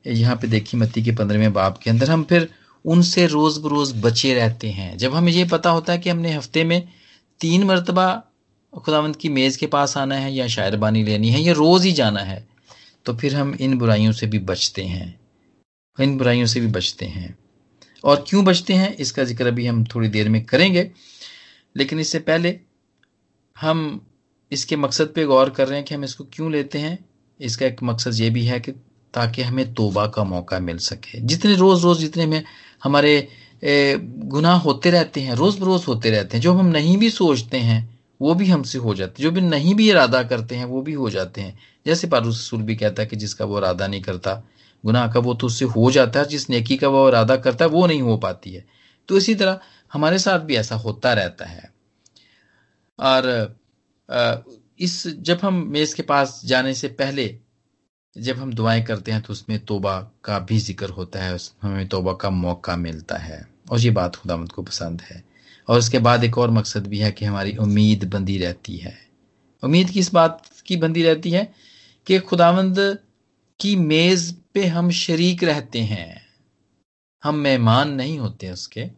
यहाँ पे देखी मत्ती के पंद्रहवें बाप के अंदर, हम फिर उनसे रोज़ बरोज़ बचे रहते हैं। जब हमें ये पता होता है कि हमने हफ़्ते में तीन मरतबा खुदावंत की मेज़ के पास आना है या शायरबानी लेनी है या रोज़ ही जाना है तो फिर हम इन बुराइयों से भी बचते हैं। इन बुराइयों से भी बचते हैं। और क्यों बचते हैं, इसका ज़िक्र अभी हम थोड़ी देर में करेंगे। लेकिन इससे पहले हम इसके मकसद पे गौर कर रहे हैं कि हम इसको क्यों लेते हैं। इसका एक मकसद ये भी है कि ताकि हमें तोबा का मौका मिल सके। जितने रोज़ रोज़ जितने में हमारे गुनाह होते रहते हैं रोज़ बरोज़ होते रहते हैं, जो हम नहीं भी सोचते हैं वो भी हमसे हो जाते, जो भी नहीं भी इरादा करते हैं, वो भी हो जाते हैं। जैसे पारूस रसूल भी कहता है कि जिसका वो इरादा नहीं करता, गुनाह का वो तो उससे हो जाता है जिस नेकी का वो इरादा करता है, वो नहीं हो पाती है। तो इसी तरह हमारे साथ भी ऐसा होता रहता है। और इस, जब हम मेज के पास जाने से पहले जब हम दुआएँ करते हैं तो उसमें तोबा का भी ज़िक्र होता है हमें तोबा का मौका मिलता है। और ये बात खुदामद को पसंद है। और उसके बाद एक और मकसद भी है कि हमारी उम्मीद बंदी रहती है। उम्मीद किस बात की बंदी रहती है कि खुदावंद की मेज पे हम शरीक रहते हैं। हम मेहमान नहीं होते उसके,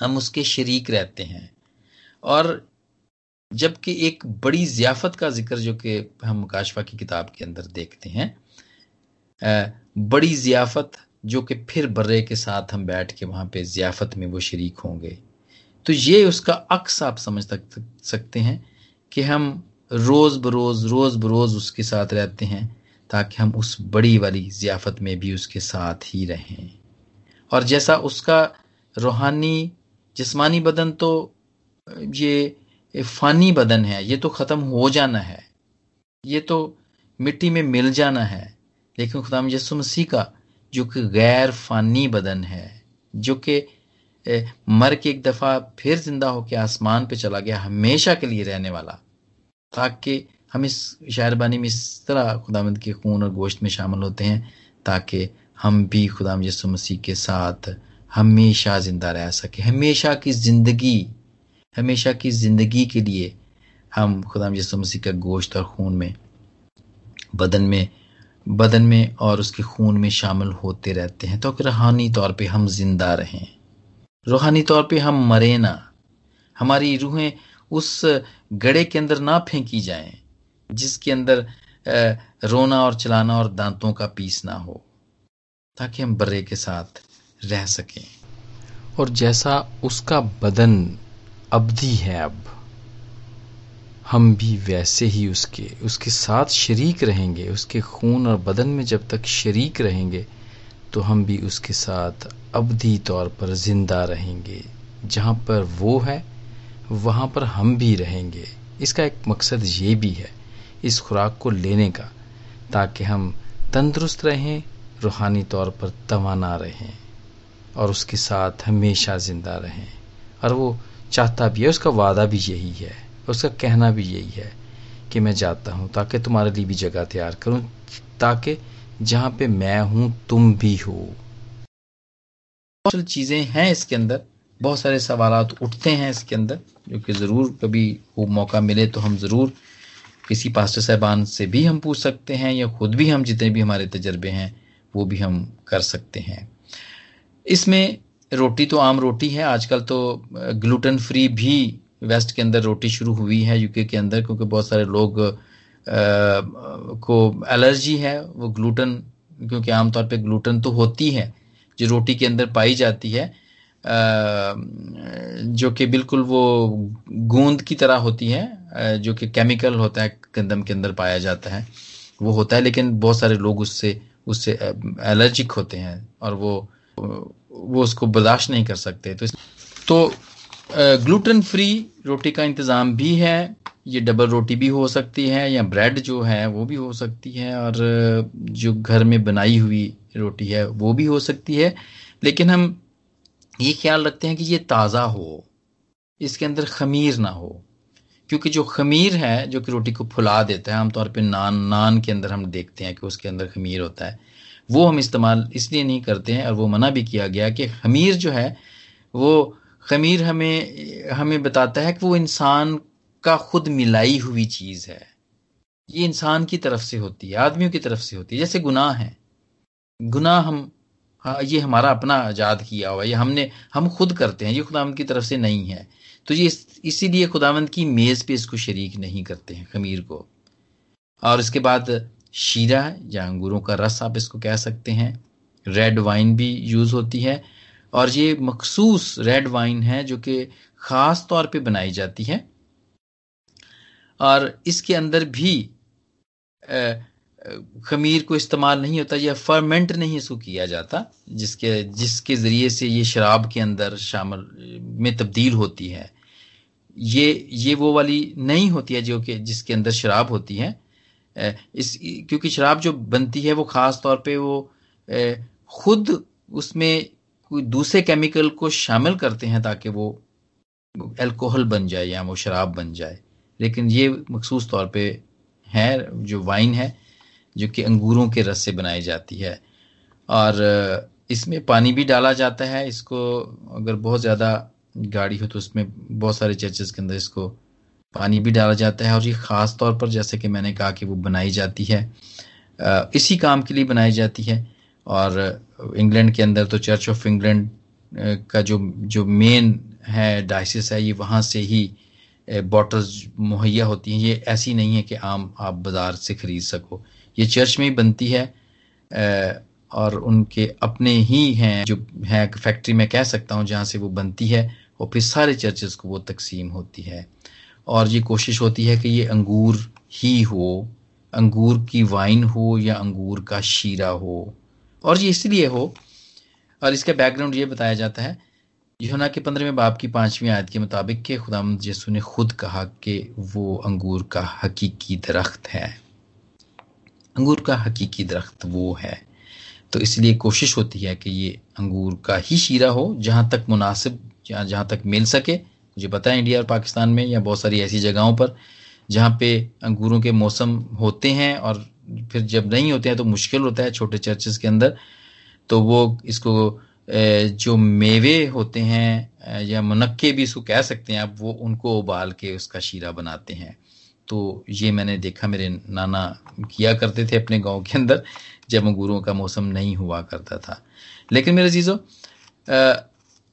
हम उसके शरीक रहते हैं। और जबकि एक बड़ी जियाफत का ज़िक्र जो कि हम काशफा की किताब के अंदर देखते हैं बड़ी जियाफत जो कि फिर बर्रे के साथ हम बैठ के वहाँ पे जियाफत में वो शरीक होंगे। तो ये उसका अक्स आप समझ सकते हैं कि हम रोज बरोज रोज बरोज उसके साथ रहते हैं ताकि हम उस बड़ी वाली जियाफत में भी उसके साथ ही रहें। और जैसा उसका रूहानी, जिस्मानी बदन तो ये फानी बदन है, ये तो ख़त्म हो जाना है। ये तो मिट्टी में मिल जाना है। लेकिन खुदाम यसु मसीह का जो कि गैर फानी बदन है, जो कि मर के एक दफ़ा फिर ज़िंदा होकर आसमान पे चला गया, हमेशा के लिए रहने वाला, ताकि हम इस शायरबानी में इस तरह खुदामंद के खून और गोश्त में शामिल होते हैं, ताकि हम भी खुदाम यसु मसीह के साथ हमेशा ज़िंदा रह सके। हमेशा की ज़िंदगी, हमेशा की ज़िंदगी के लिए हम खुदाम यसु मसीह का गोश्त और खून में, बदन में बदन में और उसके खून में शामिल होते रहते हैं। तो रूहानी तौर पे हम ज़िंदा रहें रूहानी तौर पे हम मरे ना। हमारी रूहें उस गड़े के अंदर ना फेंकी जाएँ, जिसके अंदर रोना और चलाना और दांतों का पीस ना हो, ताकि हम बर्रे के साथ रह सकें। और जैसा उसका बदन अवधि है अब, हम भी वैसे ही उसके उसके साथ शरीक रहेंगे, उसके खून और बदन में जब तक शरीक रहेंगे तो हम भी उसके साथ अवधि तौर पर ज़िंदा रहेंगे। जहाँ पर वो है, वहाँ पर हम भी रहेंगे। इसका एक मकसद ये भी है, इस खुराक को लेने का, ताकि हम तंदुरुस्त रहें, रूहानी तौर पर तवाना रहें, और उसके साथ हमेशा ज़िंदा रहें। और वो चाहता भी है, उसका वादा भी यही है, उसका कहना भी यही है कि मैं जाता हूँ ताकि तुम्हारे लिए भी जगह तैयार करूँ, ताकि जहाँ पे मैं हूँ, तुम भी हो। बहुत सारी चीज़ें हैं इसके अंदर बहुत सारे सवाल उठते हैं इसके अंदर जो कि ज़रूर कभी वो मौका मिले तो हम ज़रूर किसी पास्टर साहबान से भी हम पूछ सकते हैं या खुद भी हम जितने भी हमारे तजर्बे हैं वो भी हम कर सकते हैं। इसमें रोटी तो आम रोटी है आजकल तो ग्लूटन फ्री भी वेस्ट के अंदर रोटी शुरू हुई है यूके के अंदर क्योंकि बहुत सारे लोग आ, को एलर्जी है वो ग्लूटन क्योंकि आमतौर पे ग्लूटन तो होती है जो रोटी के अंदर पाई जाती है जो कि बिल्कुल वो गूंद की तरह होती है जो कि केमिकल होता है, गंदम के अंदर पाया जाता है, वो होता है, लेकिन बहुत सारे लोग उससे उससे एलर्जिक होते हैं और वो वो उसको बर्दाश्त नहीं कर सकते। तो तो ग्लूटेन फ्री रोटी का इंतज़ाम भी है ये डबल रोटी भी हो सकती है या ब्रेड जो है, वो भी हो सकती है और जो घर में बनाई हुई रोटी है, वो भी हो सकती है। लेकिन हम ये ख्याल रखते हैं कि ये ताज़ा हो, इसके अंदर खमीर ना हो। क्योंकि जो खमीर है, जो कि रोटी को फुला देता है, आमतौर पर नान नान के अंदर हम देखते हैं कि उसके अंदर खमीर होता है। वो हम इस्तेमाल इसलिए नहीं करते हैं और वो मना भी किया गया कि खमीर जो है, वो खमीर हमें हमें बताता है कि वो इंसान का खुद मिलाई हुई चीज़ है। ये इंसान की तरफ़ से होती है, आदमियों की तरफ़ से होती है। जैसे गुनाह है। गुनाह हम हाँ ये हमारा अपना आज़ाद किया हुआ ये हमने, हम खुद करते हैं। ये खुदावंद की तरफ़ से नहीं है। तो ये इसीलिए खुदावंद की मेज पे इसको शरीक नहीं करते हैं, खमीर को। और इसके बाद शीरा, या अंगूरों का रस आप इसको कह सकते हैं। रेड वाइन भी यूज़ होती है। और ये मखसूस रेड वाइन है, जो कि खास तौर पे बनाई जाती है। और इसके अंदर भी खमीर को इस्तेमाल नहीं होता, या फर्मेंट नहीं इसको किया जाता, जिसके जिसके ज़रिए से ये शराब के अंदर शामिल, में तब्दील होती है। ये ये वो वाली नहीं होती है जो कि, जिसके अंदर शराब होती है। इस, क्योंकि शराब जो बनती है वो ख़ास तौर पे वो खुद उसमें कोई दूसरे केमिकल को शामिल करते हैं ताकि वो एल्कोहल बन जाए या वो शराब बन जाए। लेकिन ये मखसूस तौर पे है, जो वाइन है, जो कि अंगूरों के रस से बनाई जाती है। और इसमें पानी भी डाला जाता है, इसको अगर बहुत ज़्यादा गाड़ी हो तो उसमें बहुत सारे चर्चेस के अंदर इसको पानी भी डाला जाता है। और ये ख़ास तौर पर जैसे कि मैंने कहा कि वो बनाई जाती है इसी काम के लिए बनाई जाती है। और इंग्लैंड के अंदर तो चर्च ऑफ़ इंग्लैंड का जो जो मेन है डाइसिस है, ये वहाँ से ही बॉटल्स मुहैया होती हैं। ये ऐसी नहीं है कि आम आप बाज़ार से ख़रीद सको। ये चर्च में ही बनती है और उनके अपने ही हैं, जो है फैक्ट्री में कह सकता हूँ, जहाँ से वो बनती है, और फिर सारे चर्चेस को वो तकसीम होती है। और ये कोशिश होती है कि ये अंगूर ही हो, अंगूर की वाइन हो या अंगूर का शीरा हो। और ये इसलिए हो, और इसका बैकग्राउंड ये बताया जाता है यूना के पंद्रहवें बाप की पांचवीं आयत के मुताबिक के खुदा यसु ने खुद कहा कि वो अंगूर का हकीकी दरख्त है। अंगूर का हकीकी दरख्त वो है। तो इसलिए कोशिश होती है कि ये अंगूर का ही शीरा हो, जहाँ तक मुनासिब, या जहाँ तक मिल सके। मुझे पता है इंडिया और पाकिस्तान में या बहुत सारी ऐसी जगहों पर जहाँ पे अंगूरों के मौसम होते हैं और फिर जब नहीं होते हैं तो मुश्किल होता है छोटे चर्चेस के अंदर। तो वो इसको जो मेवे होते हैं या मुनक्के भी इसको कह सकते हैं आप वो उनको उबाल के उसका शीरा बनाते हैं। तो ये मैंने देखा, मेरे नाना किया करते थे अपने गाँव के अंदर, जब अंगूरों का मौसम नहीं हुआ करता था। लेकिन मेरे चीज़ों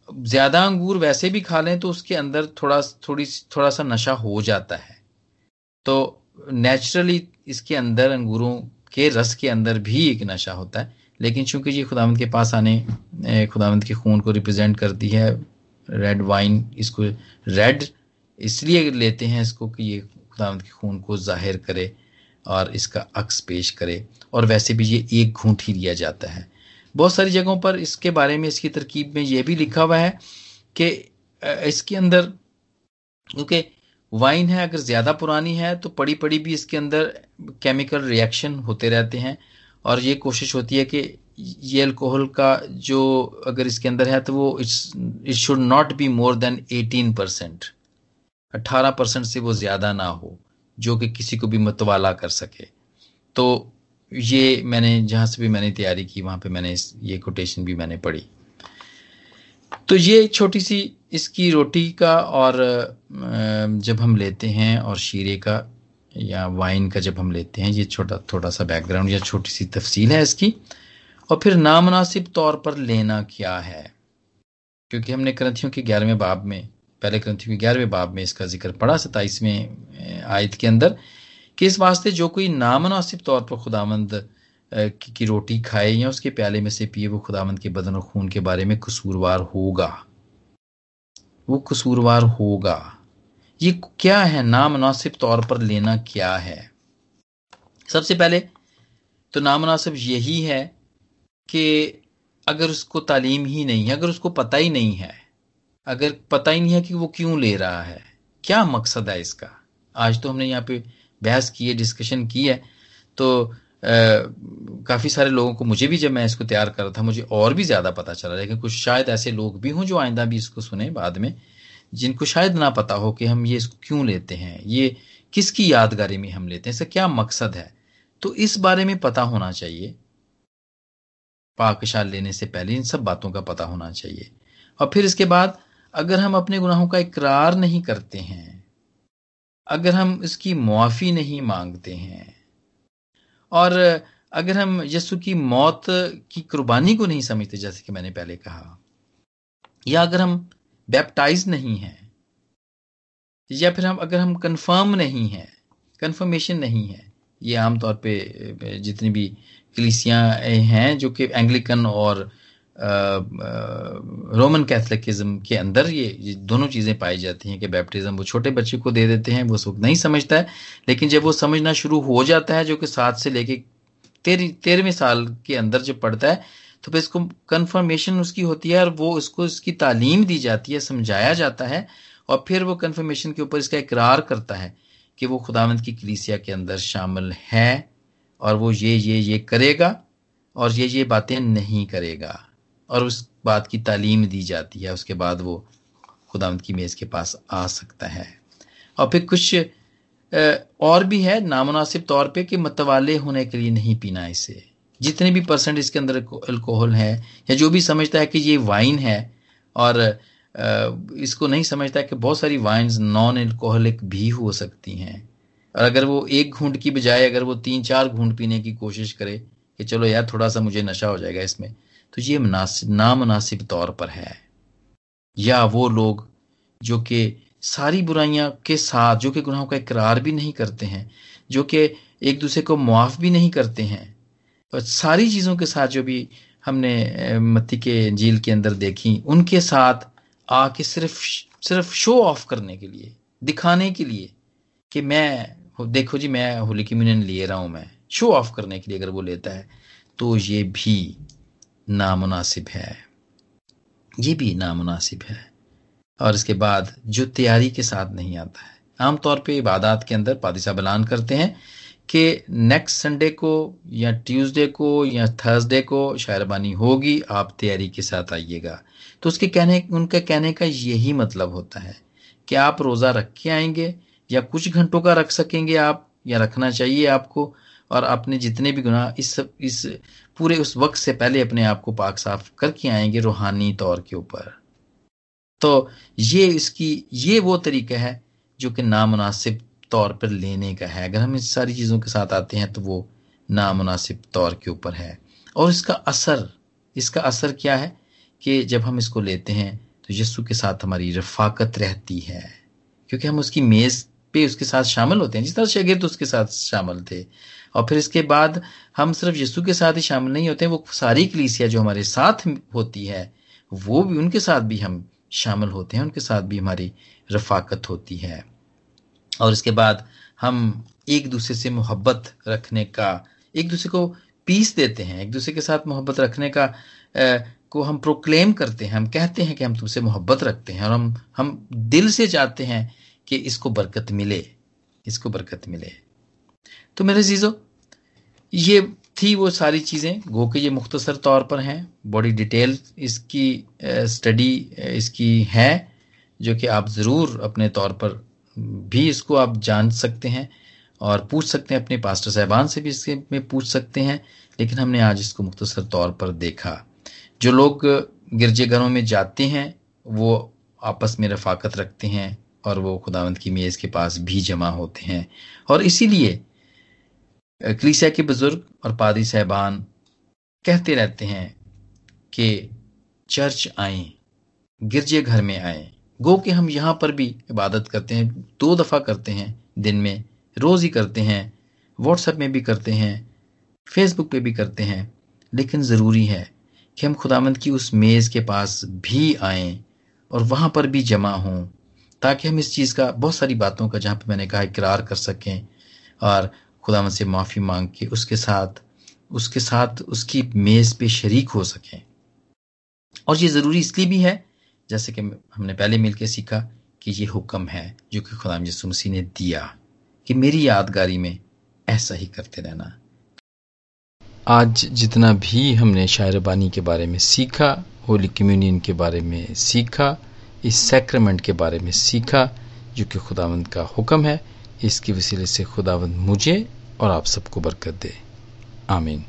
ज़्यादा अंगूर वैसे भी खा लें तो उसके अंदर थोड़ा, थोड़ी, थोड़ा सा नशा हो जाता है। तो नेचुरली इसके अंदर अंगूरों के रस के अंदर भी एक नशा होता है। लेकिन चूँकि ये खुदावंत के पास आने खुदावंत के खून को रिप्रेजेंट करती है रेड वाइन इसको रेड इसलिए लेते हैं इसको कि ये खुदावंत के खून को ज़ाहिर करे और इसका अक्स पेश करे और वैसे भी ये एक घूंट ही लिया जाता है। बहुत सारी जगहों पर इसके बारे में, इसकी तरकीब में यह भी लिखा हुआ है कि इसके अंदर, क्योंकि वाइन है, अगर ज़्यादा पुरानी है तो पड़ी पड़ी भी इसके अंदर केमिकल रिएक्शन होते रहते हैं। और ये कोशिश होती है कि ये अल्कोहल का जो अगर इसके अंदर है तो वो it's, it should not be more than 18 percent. अट्ठारह परसेंट से वो ज़्यादा ना हो, जो कि किसी को भी मतवाला कर सके। तो ये मैंने, जहाँ से भी मैंने तैयारी की, वहाँ पे मैंने ये कोटेशन भी मैंने पढ़ी। तो ये छोटी सी इसकी रोटी का और जब हम लेते हैं और शीरे का या वाइन का जब हम लेते हैं, ये छोटा, थोड़ा सा बैकग्राउंड या छोटी सी तफसील है इसकी। और फिर नामनासिब तौर पर लेना क्या है? क्योंकि हमने ग्रंथियों के ग्यारहवें बाब में, पहले ग्रंथियों के ग्यारहवें बाब में इसका ज़िक्र पढ़ा सताइसवें आयत के अंदर, कि इस वास्ते जो कोई नामनासिब तौर पर खुदामंद की रोटी खाए या उसके प्याले में से पिए, वो खुदामंद के बदन और खून के बारे में कसूरवार होगा। वो कसूरवार होगा। ये क्या है? नामनासिब तौर पर लेना क्या है? सबसे पहले तो नामनासिब यही है कि अगर उसको तालीम ही नहीं है, अगर उसको पता ही नहीं है, अगर पता ही नहीं है कि वो क्यों ले रहा है, क्या मकसद है इसका? आज तो हमने यहाँ पे बहस की है डिस्कशन की है तो काफ़ी सारे लोगों को मुझे भी जब मैं इसको तैयार कर रहा था, मुझे और भी ज़्यादा पता चला, लेकिन कुछ शायद ऐसे लोग भी हों जो आइंदा भी इसको सुने बाद में जिनको शायद ना पता हो कि हम ये इसको क्यों लेते हैं, ये किसकी यादगारी में हम लेते हैं, इसका क्या मकसद है? तो इस बारे में पता होना चाहिए। पाकशाल लेने से पहले इन सब बातों का पता होना चाहिए। और फिर इसके बाद, अगर हम अपने गुनाहों का इकरार नहीं करते हैं, अगर हम इसकी मुआफ़ी नहीं मांगते हैं, और अगर हम यसु की मौत की कुर्बानी को नहीं समझते, जैसे कि मैंने पहले कहा, या अगर हम बैप्टाइज नहीं है। या फिर हम, अगर हम कंफर्म नहीं हैं कंफर्मेशन नहीं है, ये आमतौर पे जितनी भी कलिसियाँ हैं, जो कि एंग्लिकन और रोमन कैथलिकिज्म के अंदर ये दोनों चीज़ें पाई जाती हैं कि बैप्टिज्म वो छोटे बच्चे को दे देते हैं, वो वक्त नहीं समझता है, लेकिन जब वो समझना शुरू हो जाता है, जो कि सात से लेके तेरह तेरहवें साल के अंदर जब पढ़ता है तो फिर इसको कन्फर्मेशन उसकी होती है और वो उसको इसकी तालीम दी जाती है, समझाया जाता है और फिर वो कन्फर्मेशन के ऊपर इसका इकरार करता है कि वो खुदावंत की कलीसिया के अंदर शामिल है और वो ये ये ये करेगा और ये ये बातें नहीं करेगा और उस बात की तालीम दी जाती है, उसके बाद वो खुदावंत की मेज़ के पास आ सकता है। और फिर कुछ और भी है नामनासिब तौर पे कि मतवाले होने के लिए नहीं पीना इसे। जितने भी परसेंट इसके अंदर अल्कोहल है, या जो भी समझता है कि ये वाइन है, और इसको नहीं समझता कि बहुत सारी वाइन्स नॉन अल्कोहलिक भी हो सकती हैं। और अगर वो एक घूंट की बजाय अगर वो तीन चार घूंट पीने की कोशिश करे कि चलो यार थोड़ा सा मुझे नशा हो जाएगा इसमें तो ये मुनासिब नामनासिब तौर पर है। या वो लोग जो कि सारी बुराइयाँ के साथ, जो कि गुनाहों का इकरार भी नहीं करते हैं, जो कि एक दूसरे को मुआफ भी नहीं करते हैं सारी चीज़ों के साथ जो भी हमने मत्ती के झील के अंदर देखी, उनके साथ आके सिर्फ़ सिर्फ़ शो ऑफ़ करने के लिए, दिखाने के लिए कि मैं देखो जी, मैं होली की मीन ले रहा हूँ मैं। शो ऑफ़ करने के लिए अगर वो लेता है तो ये भी नामुनासिब है। ये भी नामुनासिब है। और इसके बाद जो तैयारी के साथ नहीं आता है, आमतौर पे इबादत के अंदर पादी बलान करते हैं कि नेक्स्ट संडे को या ट्यूसडे को या थर्सडे को शायरबानी होगी, आप तैयारी के साथ आइएगा। तो उसके कहने, उनके कहने का यही मतलब होता है कि आप रोज़ा रख के आएँगे या कुछ घंटों का रख सकेंगे आप, या रखना चाहिए आपको, और अपने जितने भी गुनाह इस इस पूरे उस वक्त से पहले अपने आप को पाक साफ़ करके आएँगे रूहानी तौर के ऊपर। तो ये इसकी, ये वो तरीका है जो कि नामुनासिब तौर पर लेने का है। अगर हम इस सारी चीज़ों के साथ आते हैं तो वो नामनासिब तौर के ऊपर है। और इसका असर इसका असर क्या है कि जब हम इसको लेते हैं तो यस्सु के साथ हमारी रफाकत रहती है। क्योंकि हम उसकी मेज़ पे उसके साथ शामिल होते हैं, जिस तरह शगिर्द उसके साथ शामिल थे। और फिर इसके बाद हम सिर्फ़ यस्सु के साथ ही शामिल नहीं होते वो सारी कलीसिया जो हमारे साथ होती है, वो भी उनके साथ भी हम शामिल होते हैं, उनके साथ भी हमारी रफाकत होती है। और इसके बाद हम एक दूसरे से मोहब्बत रखने का एक दूसरे को पीस देते हैं एक दूसरे के साथ मोहब्बत रखने का आ, को हम प्रोक्लेम करते हैं हम कहते हैं कि हम तुमसे मोहब्बत रखते हैं और हम हम दिल से चाहते हैं कि इसको बरकत मिले इसको बरकत मिले। तो मेरे जीजो ये थी वो सारी चीज़ें। गो के ये मुख्तसर तौर पर हैं बड़ी डिटेल इसकी स्टडी इसकी है जो कि आप ज़रूर अपने तौर पर भी इसको आप जान सकते हैं और पूछ सकते हैं, अपने पास्टर साहबान से भी इसके में पूछ सकते हैं, लेकिन हमने आज इसको मुख्तसर तौर पर देखा। जो लोग गिरजेघरों में जाते हैं, वो आपस में रफाकत रखते हैं और वो खुदावंत की मेज़ के पास भी जमा होते हैं। और इसीलिए कलीसिया के बुज़ुर्ग और पादी साहबान कहते रहते हैं कि चर्च आए, गिरजे घर में आए। गो कि हम यहाँ पर भी इबादत करते हैं, दो दफ़ा करते हैं, दिन में रोज़ ही करते हैं व्हाट्सएप में भी करते हैं फेसबुक पे भी करते हैं, लेकिन ज़रूरी है कि हम खुदामंद की उस मेज़ के पास भी आए और वहाँ पर भी जमा हों, ताकि हम इस चीज़ का बहुत सारी बातों का, जहाँ पे मैंने कहा इकरार कर सकें और खुदा से माफ़ी मांग के उसके साथ उसके साथ उसकी मेज़ पे शरीक हो सकें। और ये ज़रूरी इसलिए भी है जैसे कि हमने पहले मिलकर सीखा कि ये हुक्म है जो कि खुदाम यसु मसीह ने दिया कि मेरी यादगारी में ऐसा ही करते रहना। आज जितना भी हमने शायरबानी के बारे में सीखा, होली कम्युनियन के बारे में सीखा, इस सैक्रमेंट के बारे में सीखा, जो कि खुदावंद का हुक्म है, इसके वसीले से खुदावंद मुझे और आप सबको बरकत दे। आमीन।